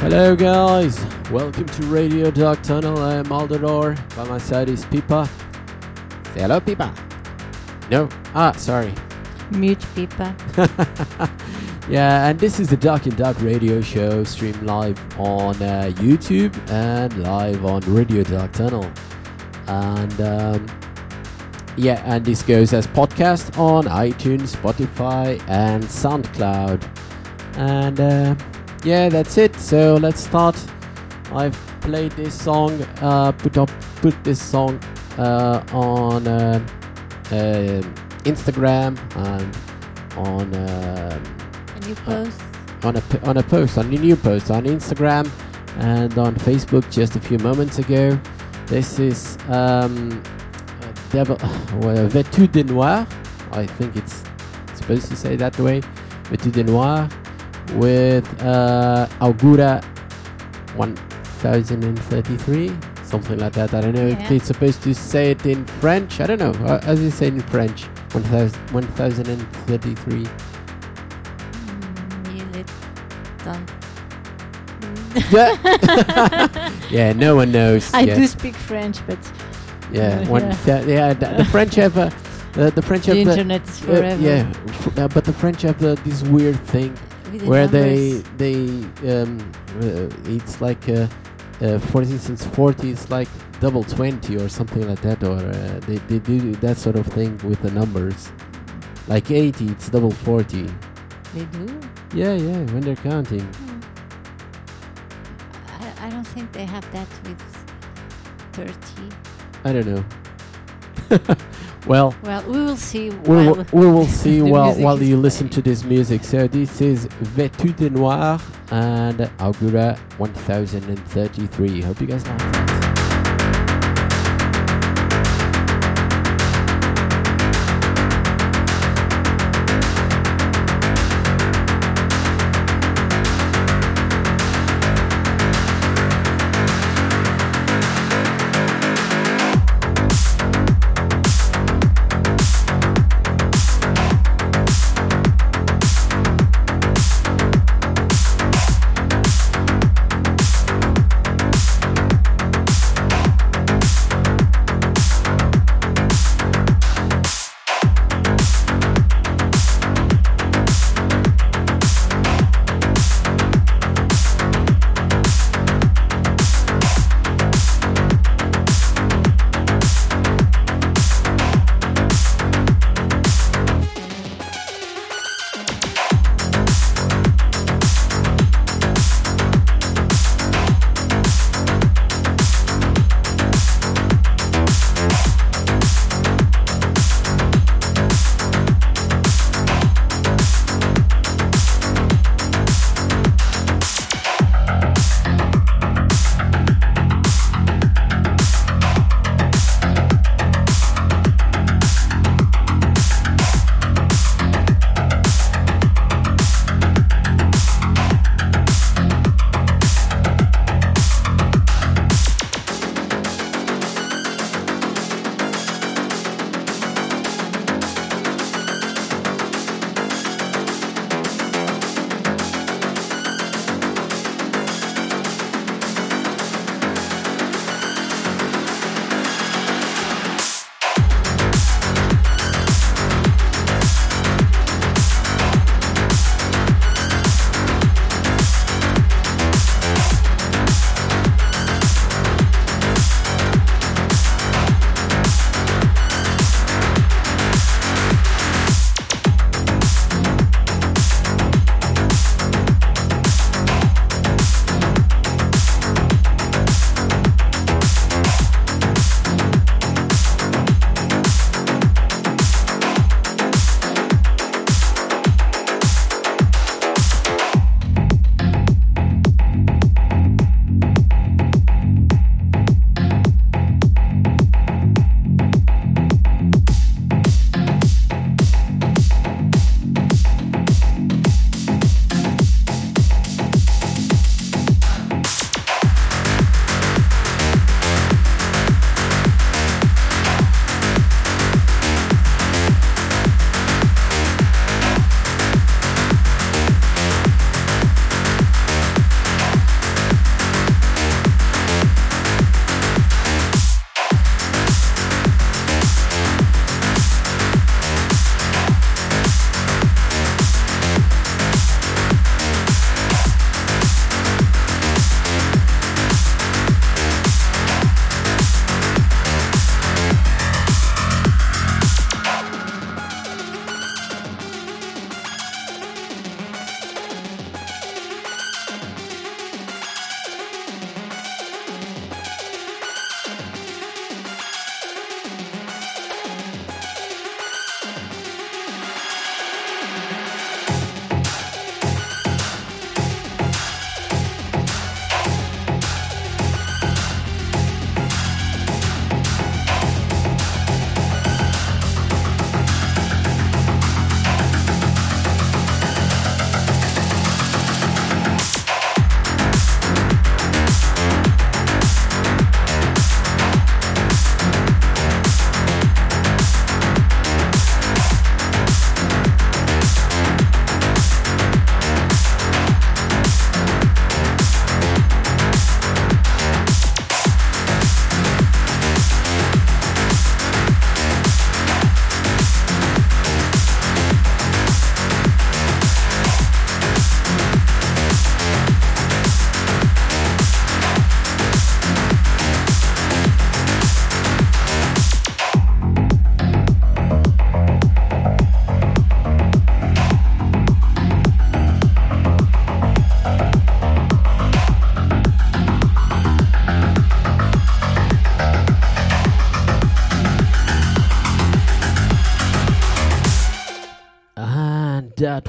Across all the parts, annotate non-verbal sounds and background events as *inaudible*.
Hello, guys. Welcome to Radio Dark Tunnel. I am Aldador. By my side is Pipa. Say hello, Pipa. No. Ah, sorry. Mute Pipa. *laughs* yeah, and this is the Dark and Dark Radio Show, streamed live on uh, YouTube and live on Radio Dark Tunnel. And um, yeah, and this goes as podcast on iTunes, Spotify, and SoundCloud. And uh, yeah, that's it. So let's start. I've played this song, uh, put up, put this song uh, on uh, uh, Instagram and on uh, A new post. on a on a post on a new post on Instagram and on Facebook just a few moments ago. This is um, uh, Devil *sighs* Vêtu de Noir. I think it's supposed to say that way. Vêtu de Noir with uh, Augura 1033, something like that. I don't know if Yeah. it's supposed to say it in French. I don't know. Uh, as you say in French, 1000 1033. Mm, il est done. *laughs* Yeah. *laughs* yeah, no one knows. I yeah. do speak French, but Yeah, *laughs* one, yeah. th- yeah. The, the French have uh, the French the have the, internet is uh, forever. yeah, f- uh, but the French have the, this weird thing with the where they numbers. they um, uh, it's like uh, uh, for instance forty is like double twenty or something like that, or uh, they they do that sort of thing with the numbers. Like eighty, it's double forty. They do. Yeah, yeah. When they're counting. Hmm. I, I don't think they have that with 30. I don't know. *laughs* well, Well, we will see. we while will, we will *laughs* see while, while you listen to this music. So this is Vêtu de Noir and Augura 1033. Hope you guys like that.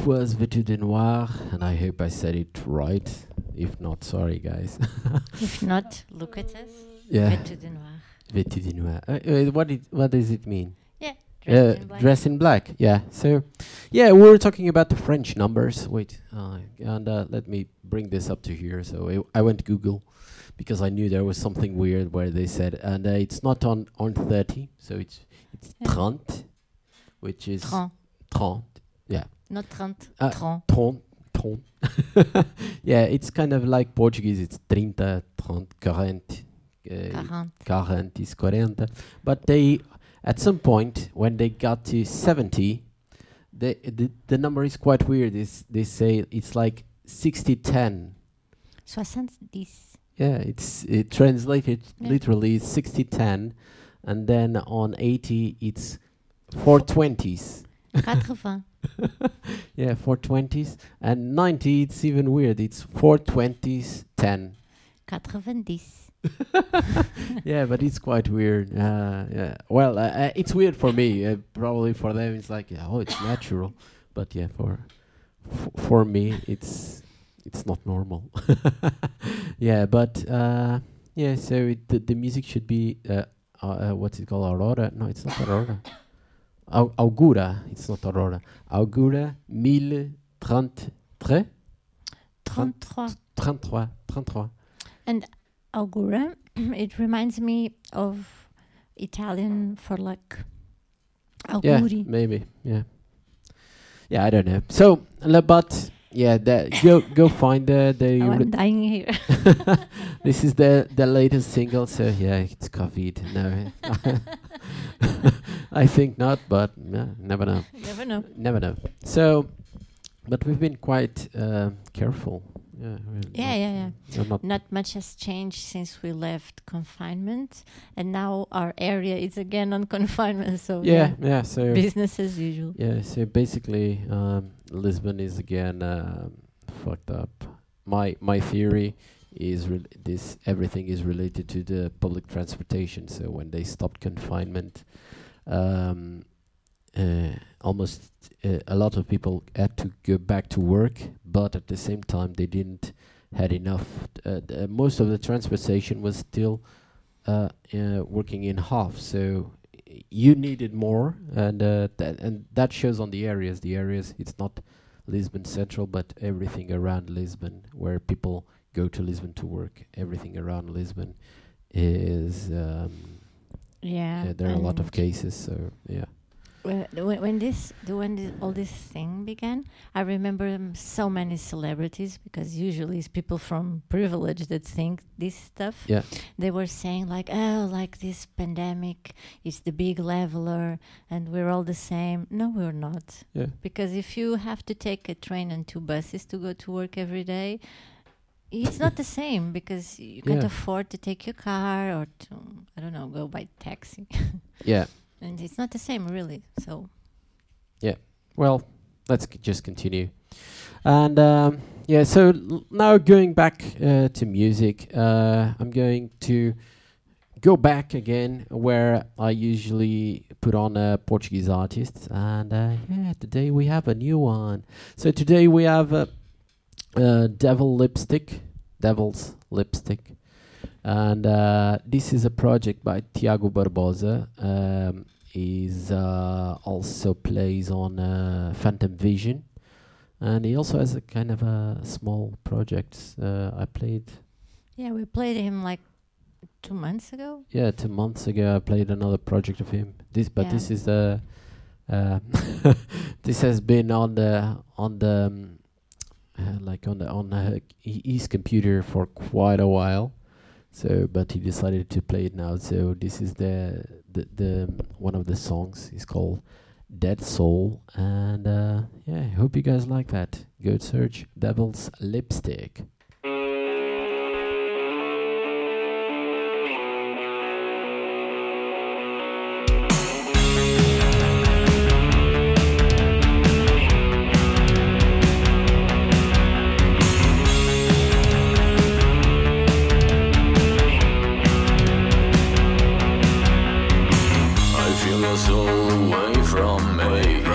That was Vêtu de Noir, and I hope I said it right. If not, sorry, guys. *laughs* If not, look at us. yeah, Vêtu de noir. Vêtu de Noir. Uh, uh, what, it, what does it mean? Dressed Uh, in black. dress in black. Yeah. So, yeah, we were talking about the French numbers. Wait, uh, and uh, let me bring this up to here. So I, I went to Google because I knew there was something weird where they said, and uh, it's not on on thirty, so it's it's Yeah. trente, which is Trente. trente. Not 30. Uh, ah, tron. Tron. Tron. *laughs* yeah, it's kind of like Portuguese. It's 30, 30, 40. Uh, 40 is 40. But they, at some point, when they got to 70, they, the, the number is quite weird. It's, they say it's like 60 10. 70. Yeah, it's it translated yeah. literally 60 10. And then on 80, it's 420s. 80. *laughs* Yeah, four twenties. And 90, it's even weird. It's four twenties 10. Quatre-vingt-dix. *laughs* yeah, but it's quite weird. Uh, yeah. Well, uh, uh, it's weird for me. Uh, probably for them, it's like, yeah, oh, it's natural. But yeah, for f- for me, it's it's not normal. *laughs* yeah, but uh, yeah. So it, the the music should be uh, uh, uh, what's it called? Aurora? No, it's not Aurora. Au- Augura. It's not Aurora. Augura mille trente tres Trente-trois. trente-trois trente-trois. Augura. *clears throat* It reminds me of Italian for luck. Yeah, Auguri. maybe. Yeah. Yeah, I don't know. So, but yeah, that go go find the the. *laughs* Oh, I'm dying here. *laughs* *laughs* this is the the latest single. So yeah, it's copied. No, *laughs* I think not, but yeah, never know. Never know. Never know. So, but we've been quite uh, careful. Yeah. Yeah, yeah, yeah. not Not much has changed since we left confinement, and now our area is again on confinement. So yeah, yeah. So business as usual. Yeah, so basically, um, Lisbon is again um, fucked up. My my theory is this everything is related to the public transportation. So when they stopped confinement, um, uh, almost uh, a lot of people had to go back to work, but at the same time they didn't had enough. Uh, most of the transportation was still uh, uh, working in half, so you needed more, and uh, that and that shows on the areas. The areas it's not Lisbon Central, but everything around Lisbon, where people go to Lisbon to work. Everything around Lisbon is um, Yeah. there are a lot of cases. So yeah, When, when when this the, when this, all this thing began, I remember um, so many celebrities because usually it's people from privilege that think this stuff. Yeah. They were saying like, oh, like this pandemic is the big leveler and we're all the same. No, we're not. yeah, Because if you have to take a train and two buses to go to work every day, it's not the same because you can't Yeah. afford to take your car or to I don't know go by taxi, *laughs* yeah. and it's not the same really. So Yeah. Well, let's c- just continue. And um, yeah, so l- now going back uh, to music, uh, I'm going to go back again where I usually put on uh, Portuguese artists. And uh, yeah, today we have a new one. So today we have uh, uh, Devil Lipstick, Devil's Lipstick. And uh, this is a project by Tiago Barbosa. Um, He's uh, also plays on uh, Phantom Vision, and he also has a kind of a small project. Uh, I played, yeah, we played him like two months ago. yeah, two months ago. I played another project of him. This, but Yeah. this is the, uh, *laughs* this has been on the on the um, like on the on uh, his computer for quite a while. So, but he decided to play it now. So this is the the the one of the songs. It's called Dead Soul, and uh, yeah, I hope you guys like that. Go search Devil's Lipstick. Your soul away from me.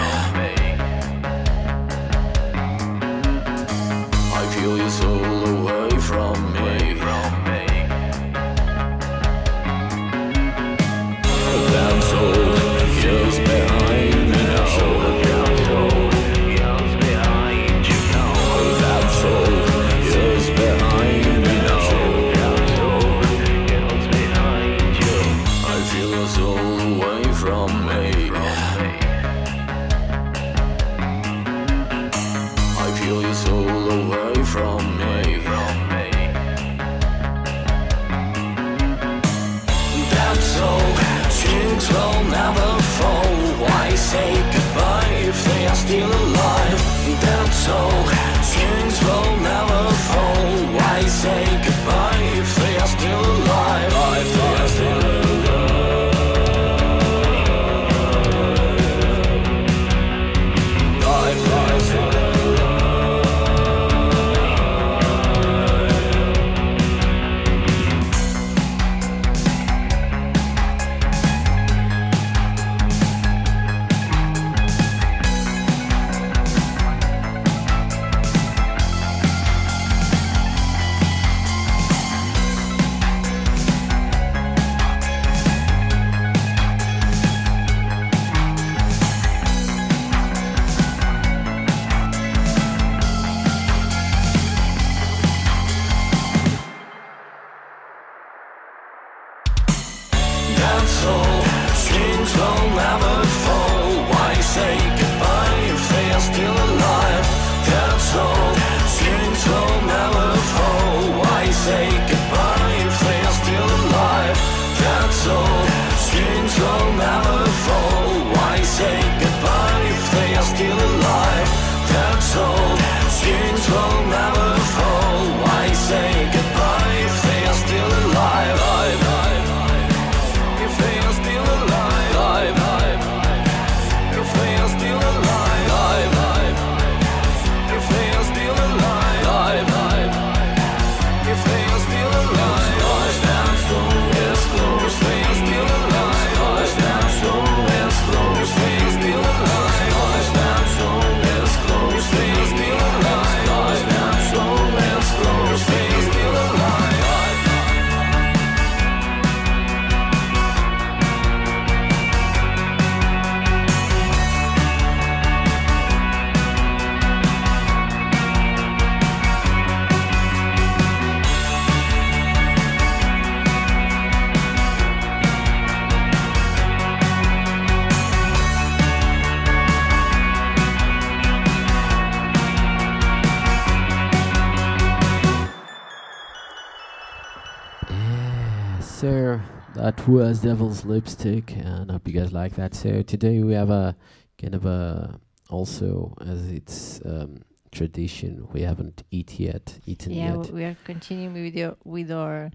That was Devil's Lipstick, and I hope you guys like that. So today we have a kind of a also as it's um, tradition, we haven't eat yet, eaten Yeah, yet. we are continuing with your with our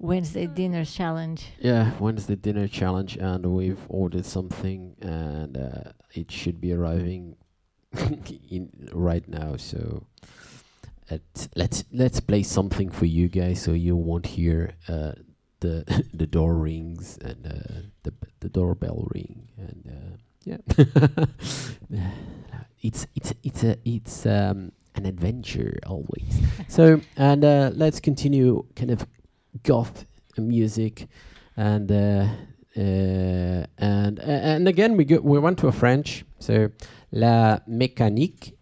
Wednesday dinner challenge. Yeah, Wednesday dinner challenge, and we've ordered something, and uh, it should be arriving *laughs* in right now. So, let let's let's play something for you guys, so you won't hear uh, the *laughs* the door rings and uh, the the doorbell ring, and uh, yeah, *laughs* it's it's it's a it's um an adventure always. *laughs* so, and uh, let's continue kind of goth music and uh, uh, and a- and again we go we went to a French so la mécanique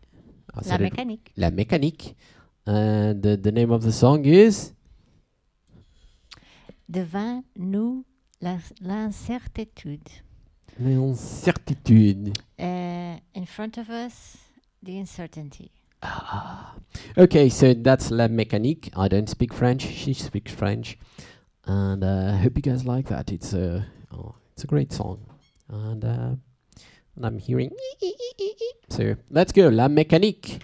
La mécanique. la mécanique and the, the name of the song is Devant nous l'incertitude. l'incertitude Uh, in front of us, the uncertainty. Ah. okay so that's la mécanique. I don't speak French. She speaks French. And uh, I hope you guys like that. It's a oh, it's a great song. And uh, and I'm hearing so let's go. La mécanique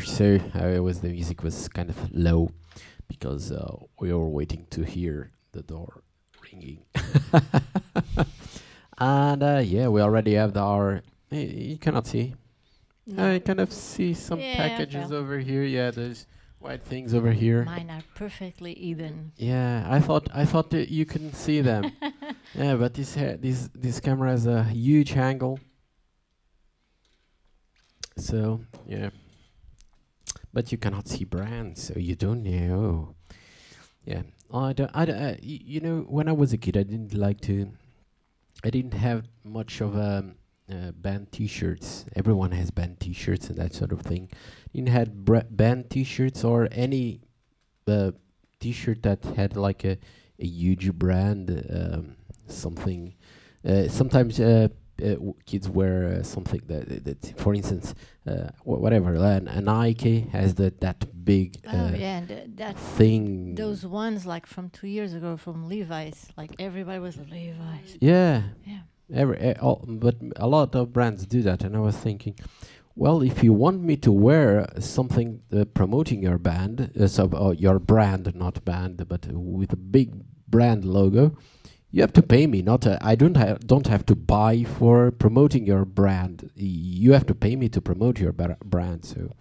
So, uh, was the music was kind of low because uh, we were waiting to hear the door ringing. *laughs* and uh, yeah, we already have the, our. You cannot see. I kind of see some Yeah, packages over here. Yeah, there's white things over here. Mine are perfectly even. Yeah, I thought I thought that you couldn't see them. *laughs* yeah, but this ha- this this camera has a huge angle. So yeah, but you cannot see brands, so you don't know. Yeah, I don't. I don't, uh, you know, when I was a kid, I didn't like to. I didn't have much of um, uh, band T-shirts. Everyone has band T-shirts and that sort of thing. Didn't had band T-shirts or any uh, T-shirt that had like a, a huge brand, um, something. Uh, sometimes uh, kids wear uh, something that, that, for instance, uh, wh- whatever. an, a Nike has that that big Oh uh, yeah, and uh, that thing. those ones like from two years ago from Levi's, like everybody was Levi's. Yeah, Yeah. every eh, all, but a lot of brands do that, and I was thinking, well, if you want me to wear something uh, promoting your band, uh, so uh, your brand, not band, but uh, with a big brand logo, you have to pay me. Not uh, I don't ha- don't have to buy for promoting your brand. You have to pay me to promote your bra- brand. So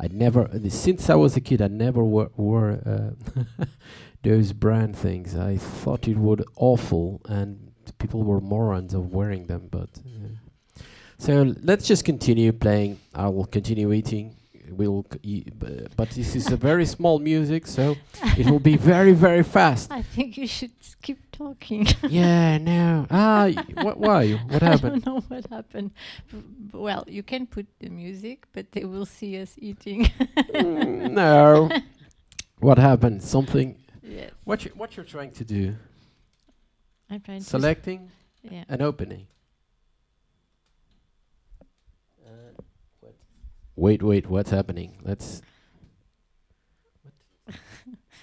I never, since I was a kid, I never wore, wore uh, *laughs* those brand things. I thought it would awful, and people were morons of wearing them. But uh, so let's just continue playing. I will continue eating. We'll, c- y- b- but this is a very small music, so it will be very very fast. *laughs* I think you should keep talking. *laughs* yeah, no. Ah, wh- why? *laughs* What happened? I don't know what happened. B- Well, you can put the music, but they will see us eating. Mm, no. What happened? Something. yes. What you, what you're trying to do? I'm trying to. s- Selecting Yeah. an opening. Wait, wait. What's happening? Let's. Not,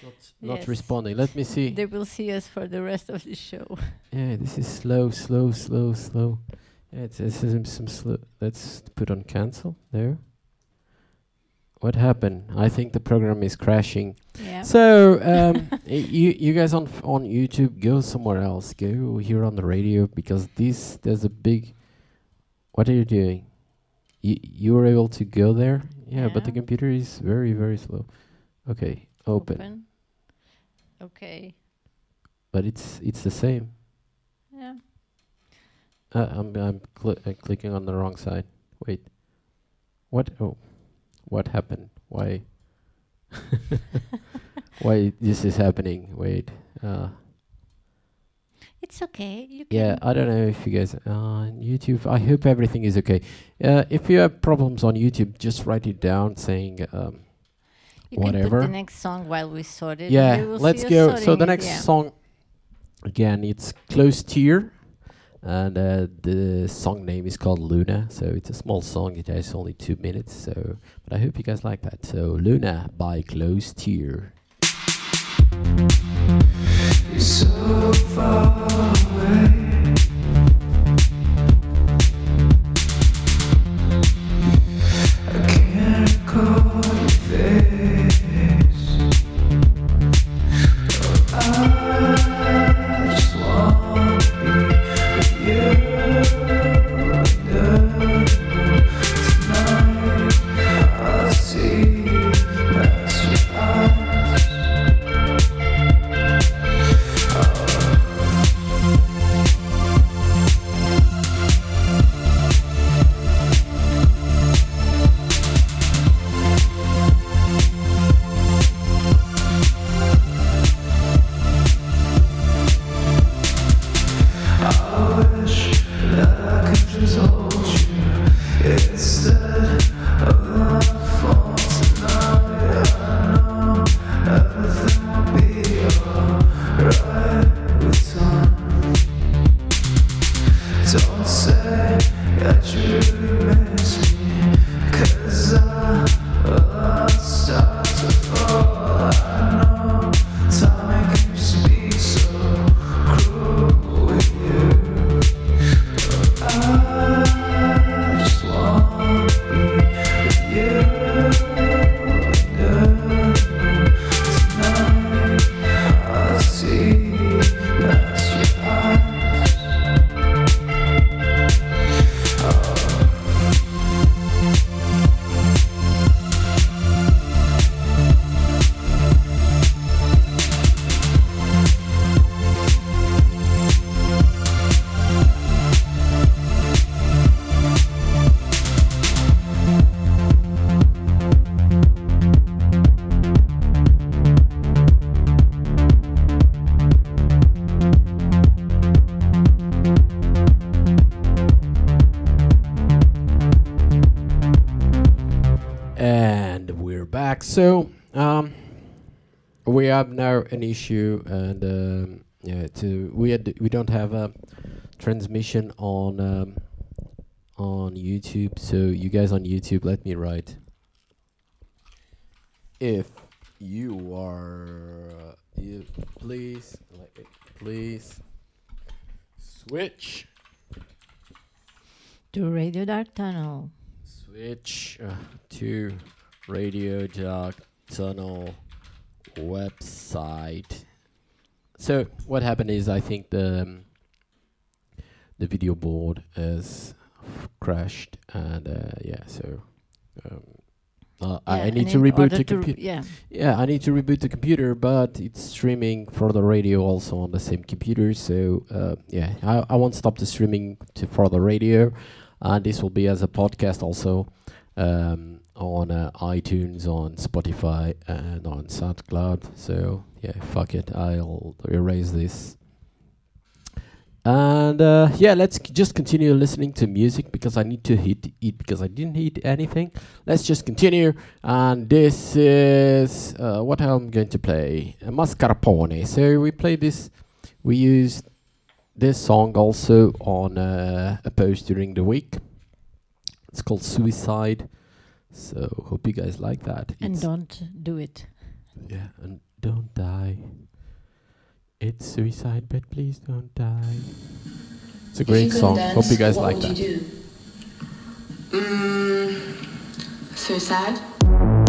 *laughs* not Yes. responding. Let me see. They will see us for the rest of the show. Yeah, this is slow, slow, slow, slow. Yeah, it's, it's some, some slow. Let's put on cancel there. What happened? I think the program is crashing. Yeah. So, um, *laughs* you you guys on on YouTube, go somewhere else. Go here on the radio because this there's a big. What are you doing? You you were able to go there, yeah, but the computer is very very slow. Okay, open, Okay. but it's it's the same. Yeah. Uh, I'm I'm cl- uh, clicking on the wrong side. Wait, what? Oh, what happened? Why? *laughs* *laughs* Why this is happening? Wait. Uh, It's okay. You. Yeah, I don't know if you guys uh, on YouTube. I hope everything is okay. Uh, if you have problems on YouTube, just write it down, saying um, you can whatever. put the next song while we sort it. yeah. Let's go. So the it, next yeah. song, again, it's close tier, and uh, the song name is called Luna. So it's a small song. It has only two minutes. So, but I hope you guys like that. So Luna by Close Tier. So far away. Have now an issue, and um, yeah, to we had we don't have a transmission on um, on YouTube. So you guys on YouTube, let me write. If you are, uh, you please, like, please switch, To Radio Dark Tunnel. switch uh, to Radio Dark Tunnel website. So what happened is I think the um, the video board has crashed and uh, yeah so um, uh, I, I need to reboot the computer. Yeah. Yeah, I need to reboot the computer, but it's streaming for the radio also on the same computer. So uh, yeah, I, I won't stop the streaming to for the radio, and this will be as a podcast also um, on uh, iTunes, on Spotify, and on SoundCloud. So yeah, fuck it, I'll erase this. And uh, yeah, let's c- just continue listening to music because I need to hit eat because I didn't eat anything. Let's just continue. And this is uh, what I'm going to play Mascarpone. So we play this, we used this song also on uh, a post during the week. It's called Suicide. So hope you guys like that. And It's- don't do it. yeah, and don't die. It's suicide, but please don't die. It's a If great song. dance, Hope you guys what like would that. you do? Mm, suicide. Suicide.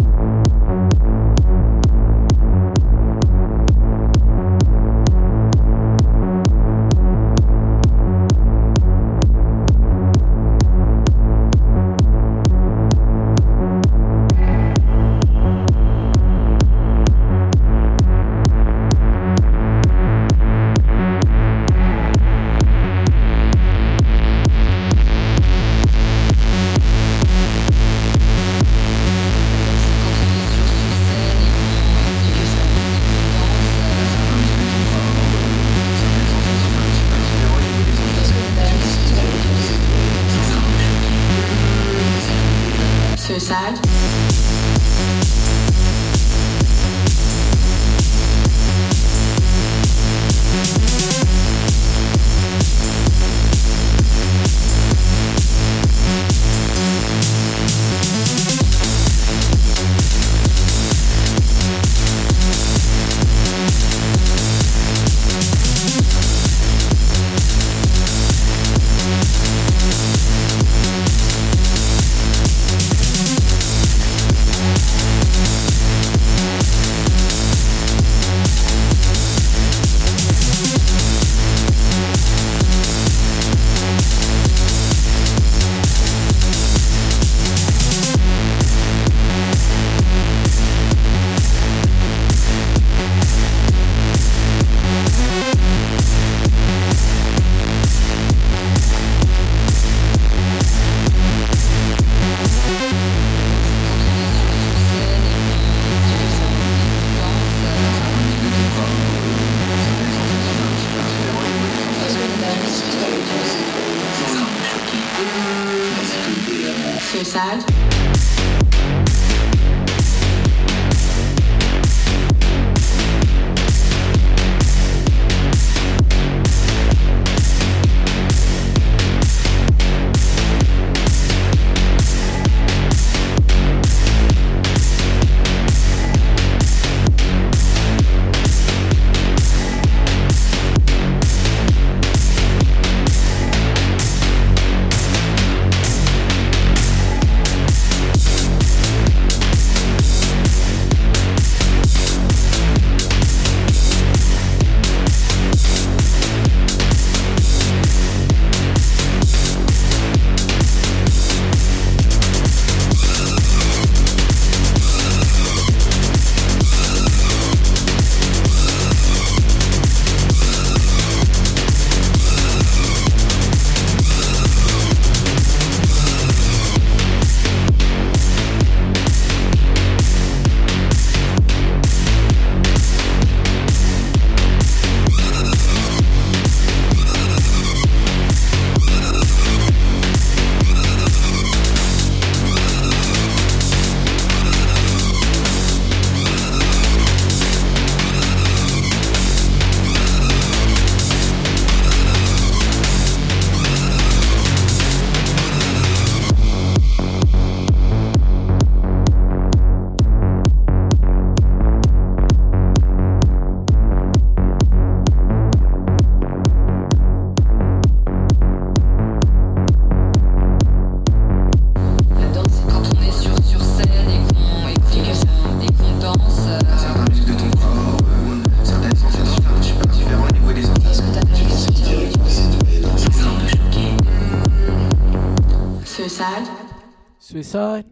Suicide.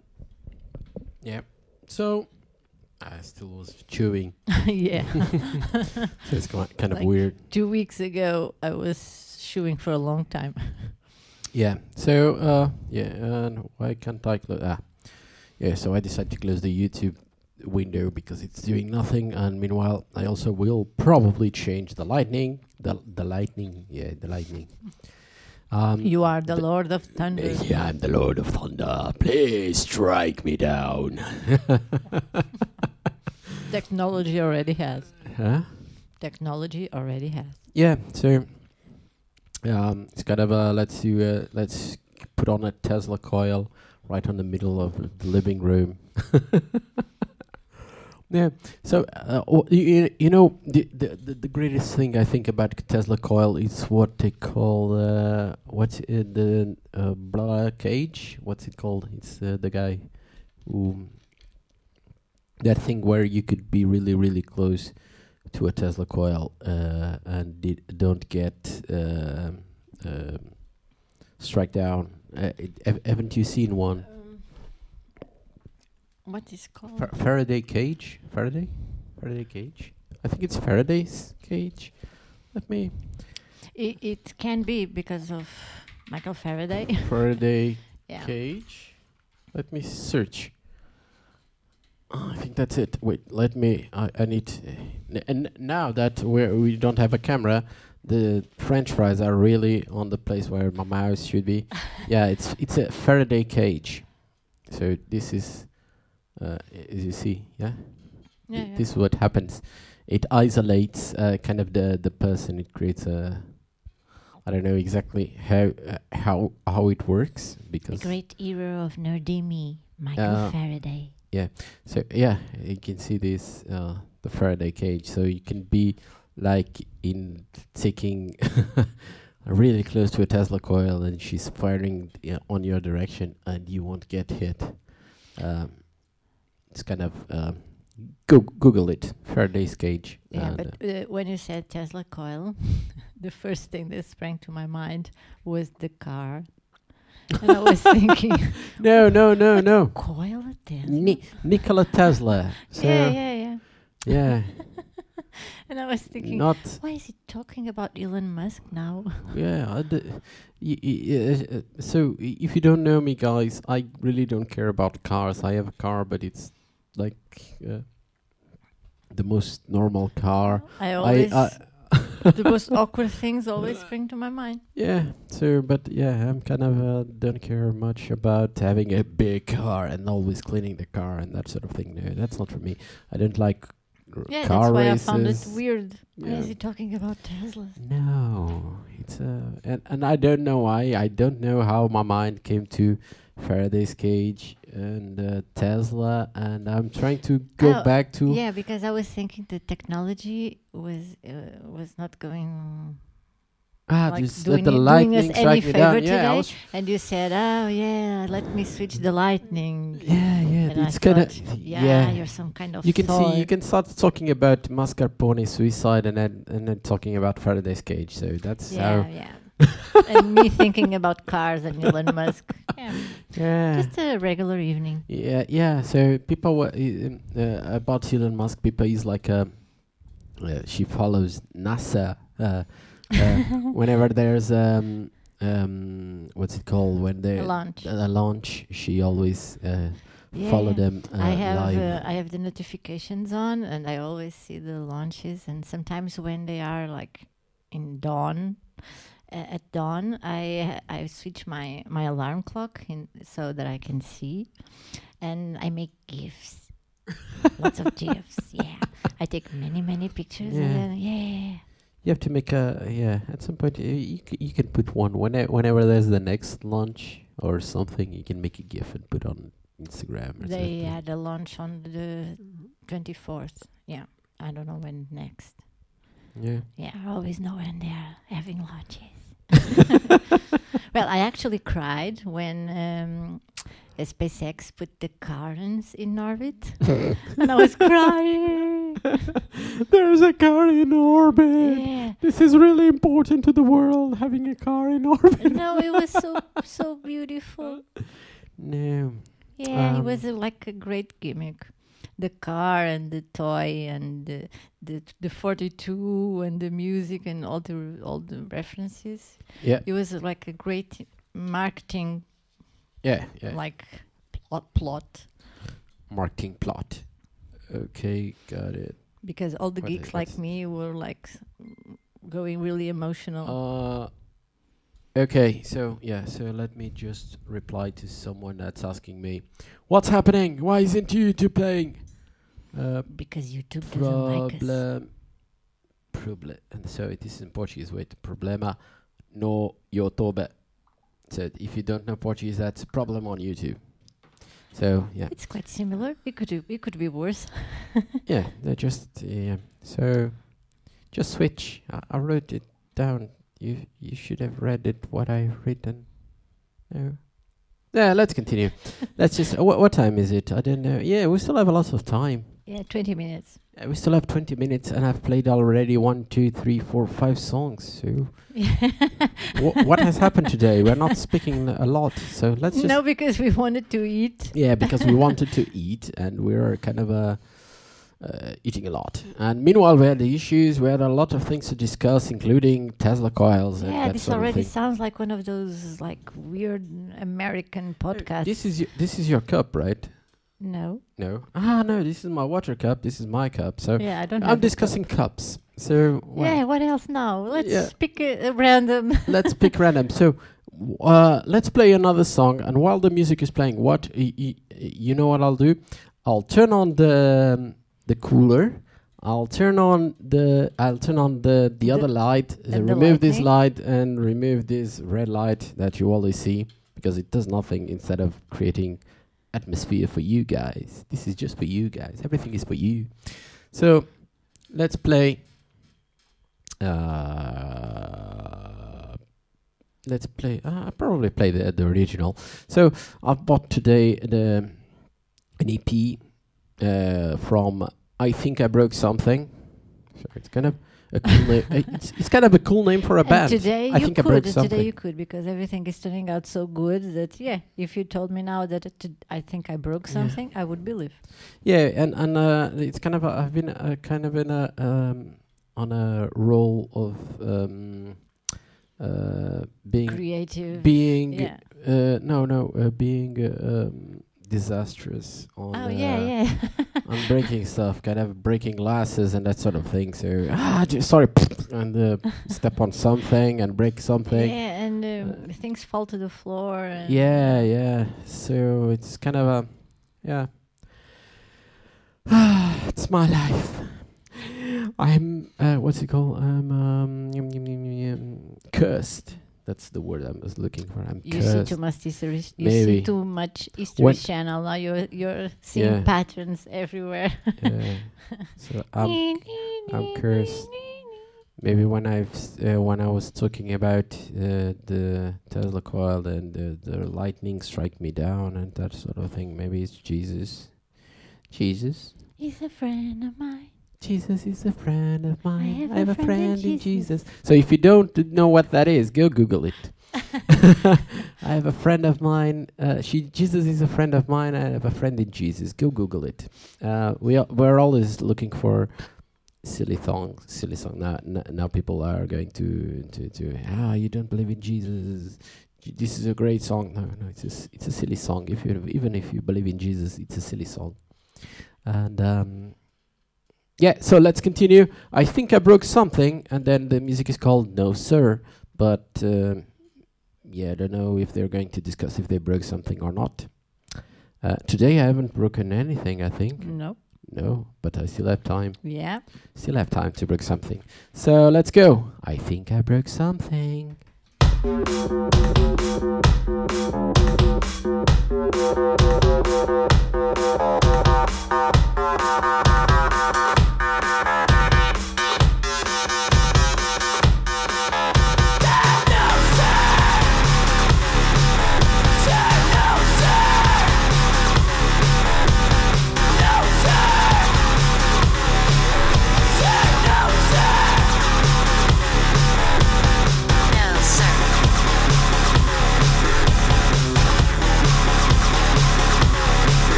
Yeah. So I still was chewing. *laughs* yeah. *laughs* So it's kind of Like- weird. Two weeks ago, I was chewing for a long time. *laughs* Yeah. So uh yeah, and why can't I close ah yeah, so I decided to close the YouTube window because it's doing nothing and meanwhile I also will probably change the lightning. The the lightning, yeah, the lightning. Um You are the the- Lord of Thunder. Yeah, I'm the Lord of Thunder. Please strike me down. *laughs* Technology already has. huh? Technology already has. Yeah, so um, it's kind of uh, let's do uh, let's put on a Tesla coil right on the middle of the living room. *laughs* yeah, so uh, you, you know the, the the greatest thing I think about Tesla coil is what they call uh, what's in the uh, blah cage. What's it called? It's uh, the guy who that thing where you could be really really close to a Tesla coil uh, and did, don't get um, um, struck down. Uh, it, haven't you seen one? What is called? Fa- Faraday cage? Faraday? Faraday cage? I think it's Faraday's cage. Let me. It, it can be because of Michael Faraday. *laughs* Faraday *laughs* yeah. cage. Let me search. Oh, I think that's it. Wait, let me. I, I need. N- and now that we we don't have a camera, the French fries are really on the place where my mouse should be. *laughs* yeah, it's it's a Faraday cage. So this is, uh, as you see, yeah. Yeah, Th- yeah. This is what happens. It isolates uh, kind of the the person. It creates a. I don't know exactly how uh, how how it works The because great hero of Nerdimi, Michael Uh, Faraday. So yeah, you can see this uh, the Faraday cage. So you can be like in taking *laughs* really close to a Tesla coil, and she's firing uh, on your direction, and you won't get hit. Um, it's kind of um, go Google it, Faraday's cage. Yeah, but uh, when you said Tesla coil, *laughs* the first thing that sprang to my mind was the car. and I was thinking, uh, *laughs* no, no, no, no. coil Tesla? Ni- Nikola Tesla. *laughs* So yeah, yeah, yeah. yeah, And I was thinking, not why is he talking about Elon Musk now? Yeah, I d- y- y- uh, uh, so if you don't know me, guys, I really don't care about cars. I have a car, but it's like uh, the most normal car. I always, I, *laughs* the most *laughs* awkward things always spring to my mind. yeah. So, but yeah, I'm kind of uh, don't care much about having a big car and always cleaning the car and that sort of thing. No, that's not for me. I don't like Yeah, car that's why races. I found it weird. Why is he talking about Tesla? No, it's uh, and and I don't know why. I don't know how my mind came to Faraday's cage and uh, Tesla, and I'm trying to go Oh, back to. Yeah, because I was thinking the technology was uh, was not going. ah, like just let the it- doing us lightning any strike me down. favor Yeah, I today? was. And you said, "Oh yeah, let me switch the lightning." Yeah, yeah, And it's kind of. thought, yeah, you're some kind of. You can see, you can start talking about mascarpone suicide, and then and then talking about Faraday's cage. So that's Yeah, yeah. *laughs* and me thinking about cars and Elon Musk. Yeah, Yeah. just a regular evening. Yeah, yeah. So people were uh, about Elon Musk. People is like uh, uh, she follows NASA. Uh, uh, *laughs* whenever there's um um what's it called when they A launch. a launch, she always uh, follow Yeah. them uh, I have live. uh, I have the notifications on, and I always see the launches. And sometimes when they are like in dawn, at dawn, I I switch my my alarm clock in so that I can see, and I make gifs, *laughs* lots of gifs. Yeah, I take many many pictures. Yeah. And then, yeah, you have to make a yeah. At some point, uh, you c- you can put one whenever whenever there's the next launch or something. You can make a GIF and put on Instagram or they something. had a launch on the twenty fourth. Yeah, I don't know when next. Yeah. Yeah, I always know when they're having launches. *laughs* well, I actually cried when um, SpaceX put the Karens in orbit, *laughs* and I was crying. *laughs* There's a car in orbit. yeah. This is really important to the world, having a car in orbit. No, it was so so beautiful. No. Yeah, it Um, was uh, like a great gimmick. The car and the toy and the the, the 42 and the music and all the all the references. Yeah. It was like a great marketing Yeah. Yeah. like plot plot Marketing plot. Okay, got it. because all the What geeks like me were like going really emotional. Uh, okay, so yeah, so let me just reply to someone that's asking me, "What's happening? Why isn't YouTube playing?" Uh, because YouTube doesn't like us. problem, problem, and so it is in Portuguese. Wait, problema no YouTube. So if you don't know Portuguese, that's a problem on YouTube. So yeah, It's quite similar. It could it could be worse. *laughs* yeah, they're just yeah. So just switch. I, I wrote it down. You you should have read it. What I've written. No. Yeah, let's continue. *laughs* let's just. What what time is it? I don't know. Yeah, we still have a lot of time. Yeah, 20 minutes. Uh, we still have 20 minutes, and I've played already one, two, three, four, five songs. So *laughs* wha what has happened today? We're not speaking a lot. So let's just. no, because we wanted to eat. Yeah, *laughs* because we wanted to eat, and we're kind of uh, uh, eating a lot. And meanwhile, we had the issues. We had a lot of things to discuss, including Tesla coils and Yeah, that this already sounds like one of those like weird American podcasts. This is y- this is your cup, right? No. No. Ah, no. This is my water cup. This is my cup. So Yeah, I don't. I'm discussing cups. So well, Yeah, what else now? Let's Yeah. pick a, random. *laughs* let's pick random. So uh, let's play another song. And while the music is playing, what you know what I'll do? I'll turn on the um, the cooler. I'll turn on the I'll turn on the the, The- other light. uh, remove this light and remove this red light that you always see because it does nothing instead of creating atmosphere for you guys. This is just for you guys. Everything is for you. So let's play. Uh, let's play. Uh, I'll probably play the the original. So I've bought today the an EP uh, from I think I broke something. So it's kind of a cool name. Uh, It's, it's kind of a cool name for a And band. today I you think I could. Today you could because everything is turning out so good that yeah. If you told me now that I think I broke Yeah. something, I would believe. Yeah, and and uh, it's kind of a, I've been uh, kind of in a um, on a role of um, uh, being Creative. being yeah. uh, no no uh, being uh, um, disastrous on Oh uh, yeah, yeah. *laughs* on breaking stuff, kind of breaking glasses and that sort of thing. So ah, sorry, *laughs* and uh, step on something and break something. Yeah, and um, Uh, things fall to the floor. And Yeah, yeah. So it's kind of a, yeah. *sighs* it's my life. I'm, uh, what's it called? I'm um, cursed. That's the word I was looking for. I'm You see cursed. too much history. You Maybe. see too much History When- Channel now. You're you're seeing Yeah. patterns everywhere. yeah. *laughs* So I'm, I'm cursed. maybe when I've uh, when I was talking about uh, the Tesla coil and the, the lightning strike me down and that sort of thing. Maybe it's Jesus. Jesus. He's a friend of mine. Jesus is a friend of mine. I have a friend in Jesus. So if you don't know what that is, go Google it. *laughs* *laughs* I have a friend of mine. Uh, she Jesus is a friend of mine. I have a friend in Jesus. Go Google it. Uh, we are, we're always looking for silly songs. Silly song. Now, now people are going to to to ah you don't believe in Jesus. This is a great song. No, no, it's a, it's a silly song. If you even if you believe in Jesus, it's a silly song. And um, yeah, so let's continue. I think I broke something, and then the music is called No Sir. But um yeah, I don't know if they're going to discuss if they broke something or not. Uh, today I haven't broken anything, I think. No. No, but I still have time. Yeah. Still have time to break something. So let's go. I think I broke something.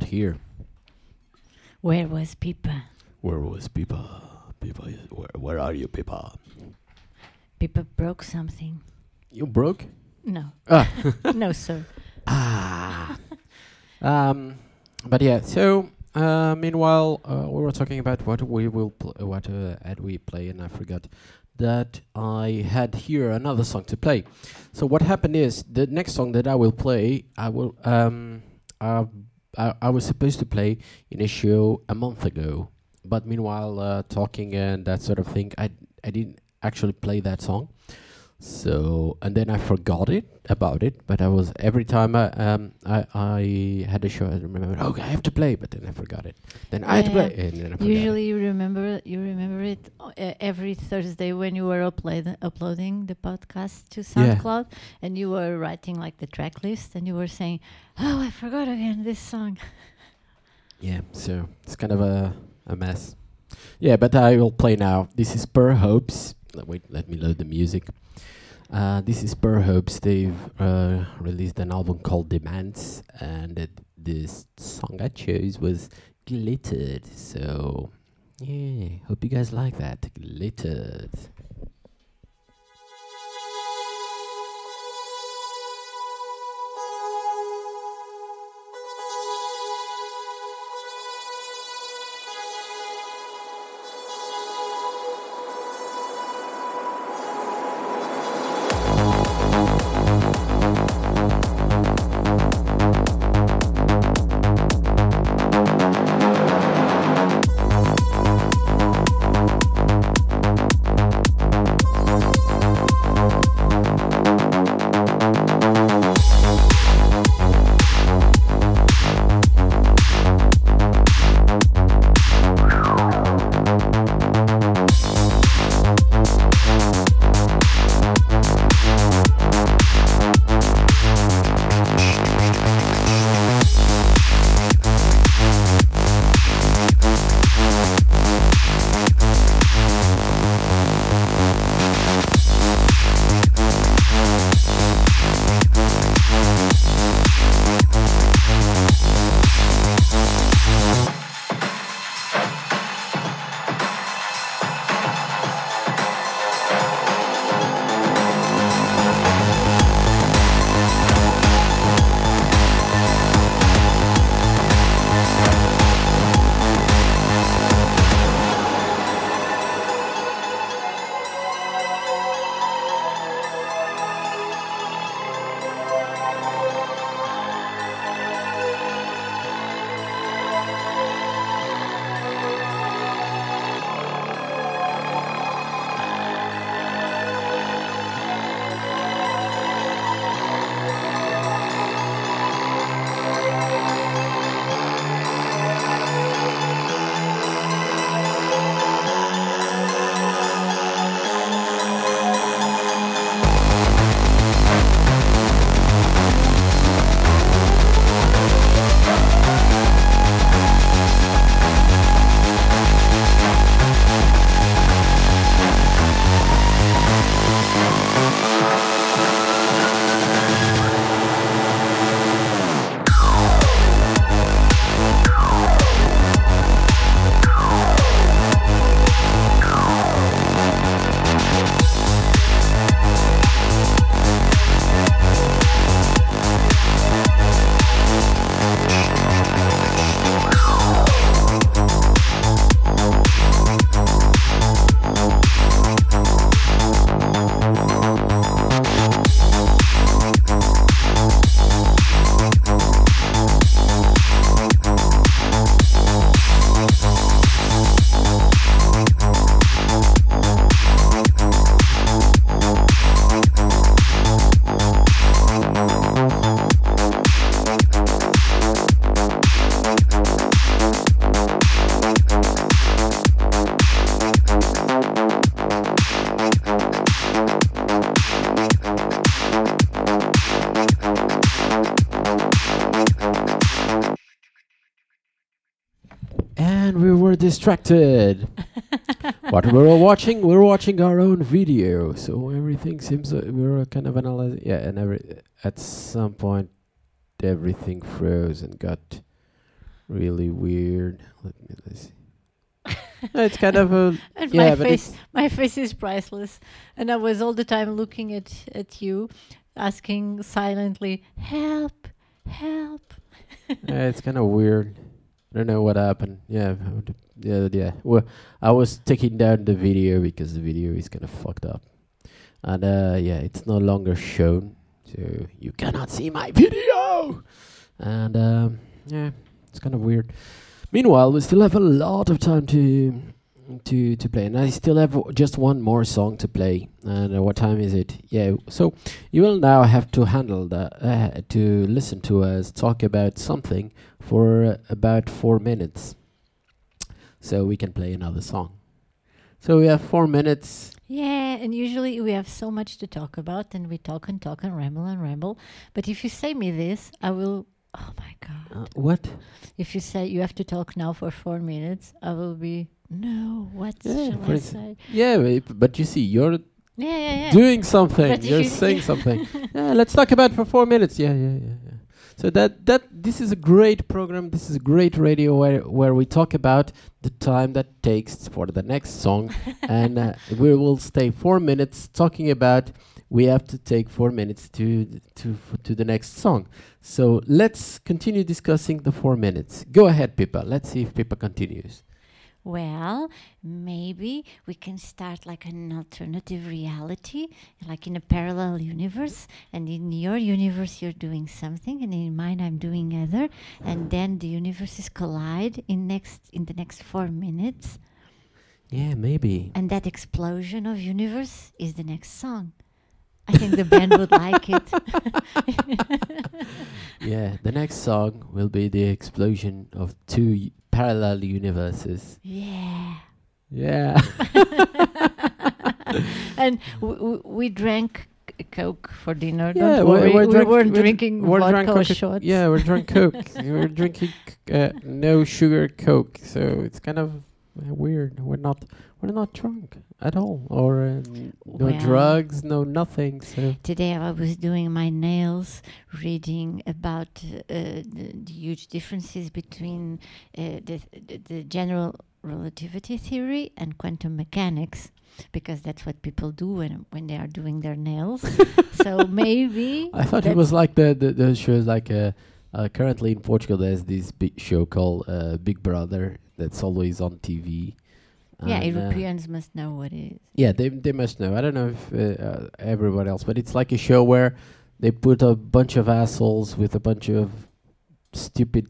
Not here. Where was Pipa? Where was? Pipa, is- where, where are you, Pipa? Pipa broke something. You broke? No, Ah. *laughs* no, sir. Ah. um, but yeah. So uh, meanwhile, uh, we were talking about what we will, what uh, ad we play, and I forgot that I had here another song to play. So what happened is the next song that I will play, I will um, uh, I, I was supposed to play in a show a month ago, but meanwhile, uh, talking and that sort of thing, I I didn't actually play that song. So and then I forgot it about it, but I was every time I um I, I had a show I remember okay I have to play, but then I forgot it. Then I had to play, and then I. Usually, you remember you remember it uh, every Thursday when you were upload, uploading the podcast to Yeah. SoundCloud, and you were writing like the track list, and you were saying, "Oh, I forgot again this song." *laughs* Yeah, so it's kind of a a mess. Yeah, but I will play now. This is Per Hopes. Wait, let me load the music. Uh, this is Per Hopes. They've uh, released an album called Demands, and this song I chose was Glittered. So, yeah, hope you guys like that. Glittered. Distracted. *laughs* but we're watching we're watching our own video, so everything seems uh, we're kind of analyzing. Yeah, and every at some point everything froze and got really weird. Let me let's see. No, *laughs* it's kind of a And yeah, my face, my face is priceless. And I was all the time looking at at you, asking silently, "Help, help." yeah, it's kind of weird. *laughs* I don't know what happened. Yeah, yeah, yeah. Well, I was taking down the video because the video is kind of fucked up, and uh, yeah, it's no longer shown, so you cannot see my video. And um, yeah, it's kind of weird. Meanwhile, we still have a lot of time to to to play, and I still have w- just one more song to play. And uh, what time is it? Yeah, so you will now have to handle that uh, to listen to us talk about something for uh, about four minutes, so we can play another song. So we have four minutes. Yeah, and usually we have so much to talk about, and we talk and talk and ramble and ramble. But if you say me this, I will. Oh my god! Uh, what? If you say you have to talk now for four minutes, I will be no. What Yeah, shall I say? Yeah, but- but you see, you're Yeah, yeah, yeah. doing something. But You're you- *laughs* saying *laughs* something. yeah, let's talk about for four minutes. Yeah, yeah, yeah, yeah. So that that this is a great program. This is a great radio where where we talk about the time that takes for the next song, *laughs* and uh, we will stay four minutes talking about. We have to take four minutes to to f- to the next song. So let's continue discussing the four minutes. Go ahead, Pippa. Let's see if Pippa continues. Well, maybe we can start like an alternative reality, like in a parallel universe. And in your universe, you're doing something, and in mine, I'm doing other. And then the universes collide in next in the next four minutes. Yeah, maybe. And that explosion of universe is the next song. I think the band would like it. *laughs* Yeah, the next song will be the explosion of two parallel universes. Yeah. Yeah. *laughs* and w- w- we drank Coke for dinner. yeah, Don't we're- worry. we're we weren't we're- drinking we're vodka Coca- shots. Yeah, we're drunk Coke. we're drinking uh, no sugar Coke, so it's kind of weird. We're not we're not drunk at all, or uh, no Well- drugs, no nothing. So Today I was doing my nails, reading about uh, the, the huge differences between uh, the, the, the general relativity theory and quantum mechanics, because that's what people do when when they are doing their nails. *laughs* so maybe I thought it was like the the, the shows like uh, uh, currently in Portugal. There's this big show called uh, Big Brother that's always on TV. yeah, and, uh, Europeans must know what it is. Yeah, they they must know. I don't know if uh, uh, everyone else, but it's like a show where they put a bunch of assholes with a bunch of stupid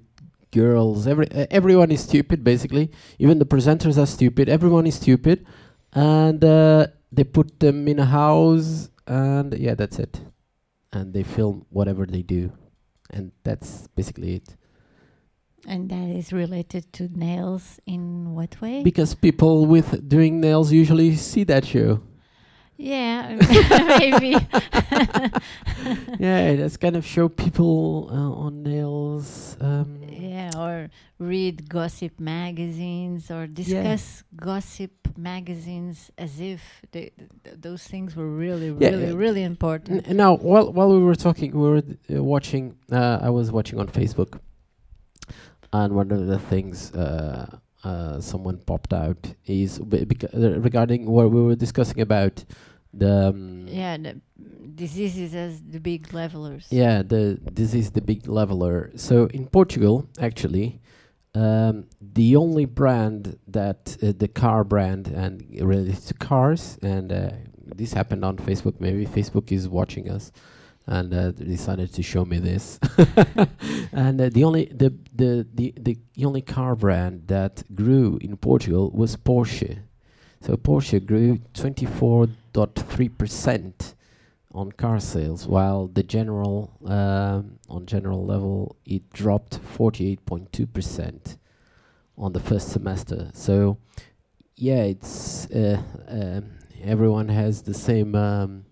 girls. Every uh, everyone is stupid basically. Even the presenters are stupid. Everyone is stupid, and uh, they put them in a house, and yeah, that's it. And they film whatever they do, and that's basically it. And that is related to nails in what way? Because people with doing nails usually see that show. Yeah, *laughs* maybe. yeah, that's kind of show people uh, on nails. Um, Yeah, or read gossip magazines or discuss gossip magazines as if th- those things were really, Yeah, really, uh, really important. N- now, while while we were talking, we were uh, watching. Uh, I was watching on Facebook, and one of the things uh, uh, someone popped out is regarding what we were discussing about the um, yeah, the diseases as the big levelers. Yeah, the this is the big leveler. So in Portugal, actually, um, the only brand that uh, the car brand and related to cars, and uh, this happened on Facebook. Maybe Facebook is watching us, and uh, decided to show me this. *laughs* and uh, the only the, the the the only car brand that grew in Portugal was Porsche. So Porsche grew twenty four dot three percent on car sales, while the general um, on general level it dropped 48.2% on the first semester. So yeah, it's uh, um, everyone has the same. Um,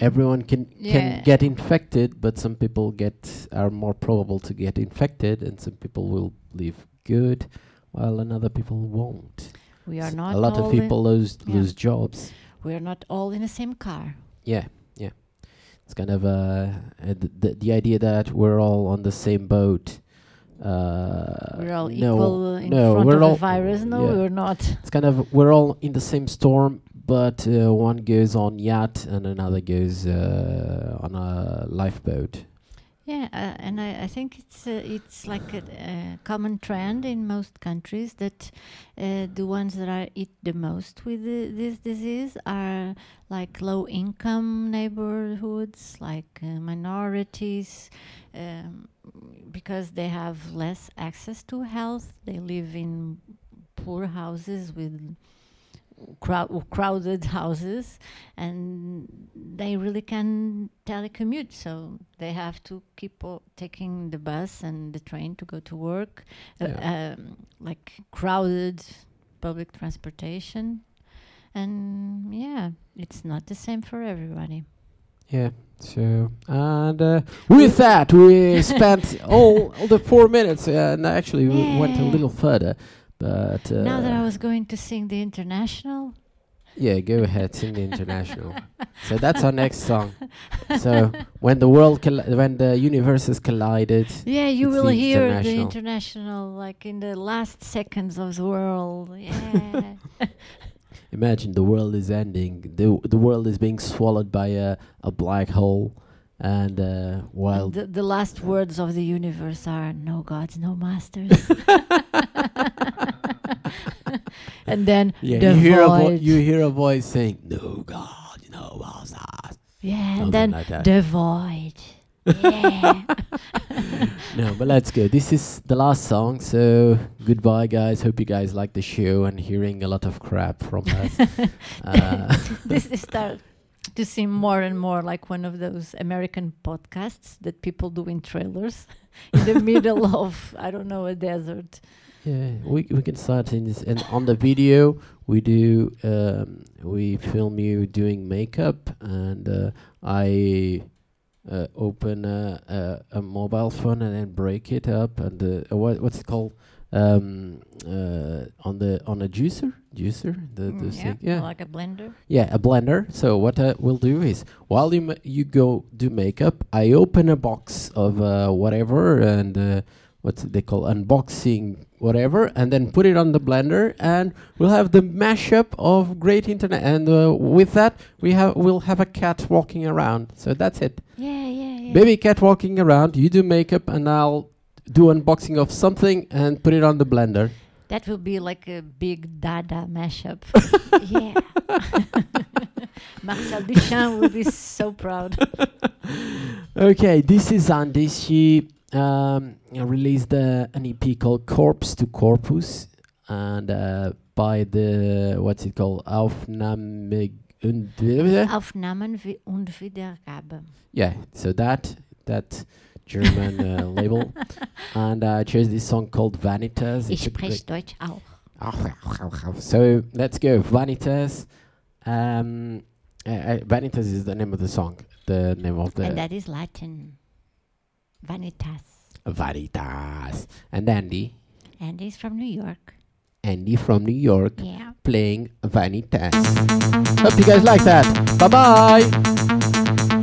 everyone can Yeah. can get infected, but some people get are more probable to get infected, and some people will live good, while another people won't. We are not a lot of people lose yeah. lose jobs. We are not all in the same car. Yeah, yeah. It's kind of uh, uh, the, idea that we're all on the same boat. Uh, We're all no, equal in no, front we're of all the virus. No, yeah. we're not. It's kind of we're all in the same storm, but uh, one goes on yacht and another goes uh, on a lifeboat. Yeah, uh, and I, I think it's uh, it's like a, a common trend in most countries that uh, the ones that are hit the most with the, this disease are like low income neighborhoods, like uh, minorities, um, because they have less access to health. They live in poor houses with crowd, crowded *laughs* houses and they really can telecommute so they have to keep taking the bus and the train to go to work uh, um, like crowded public transportation and yeah it's not the same for everybody Yeah. So and uh, with that we *laughs* spent all, all the four minutes, uh, and actually we went a little further. But uh, now that i was going to sing the international yeah, go ahead, sing the international. so that's our next song. So when the world, colli- when the universes collided, yeah you will the hear the international. international like in the last seconds of the world yeah *laughs* imagine the world is ending. the The world is being swallowed by a a black hole, and uh, while the, the last words of the universe are no gods, no masters. *laughs* *laughs* and then yeah, the you hear a vo- you hear a voice saying, "No God, no masters." yeah, Something and then like the void. Yeah. *laughs* No, but let's go. This is the last song, so goodbye, guys. Hope you guys like the show and hearing a lot of crap from us. uh, this is start to seem more and more like one of those American podcasts that people do in trailers *laughs* in the *laughs* middle of I don't know a desert. yeah, we we can start in this. And on the video, we do um, we film you doing makeup, and uh, I uh, open a, a a mobile phone and then break it up, and uh, what what's it called? Um, uh, on the on a juicer, juicer, the, the Mm, thing- yeah, yeah, like a blender. Yeah, a blender. So what uh, we'll do is while you you go do makeup, I open a box of uh, whatever and uh, what's they call unboxing whatever, and then put it on the blender, and we'll have the mashup of great internet. And uh, with that, we have we'll have a cat walking around. So that's it. Yeah, yeah, yeah. Baby cat walking around. You do makeup, and I'll do unboxing of something and put it on the blender. That will be like a big Dada mashup. *laughs* yeah. *laughs* Marcel Duchamp will be so proud. *laughs* Okay, this is Andy. She um, released uh, an EP called Corpse to Corpus, and uh, by the what's it called? Aufnahme und Aufnahmen und Wiedergabe. yeah. So that that German uh, label, *laughs* and I chose this song called Vanitas. Ich It's a great- spreche Deutsch auch. So let's go, Vanitas. Um, uh, uh, Vanitas is the name of the song. The name of the And that is Latin. Vanitas. Vanitas. And Andy, And he's from New York. Andy from New York, Yeah. playing Vanitas. Hope you guys like that. Bye bye.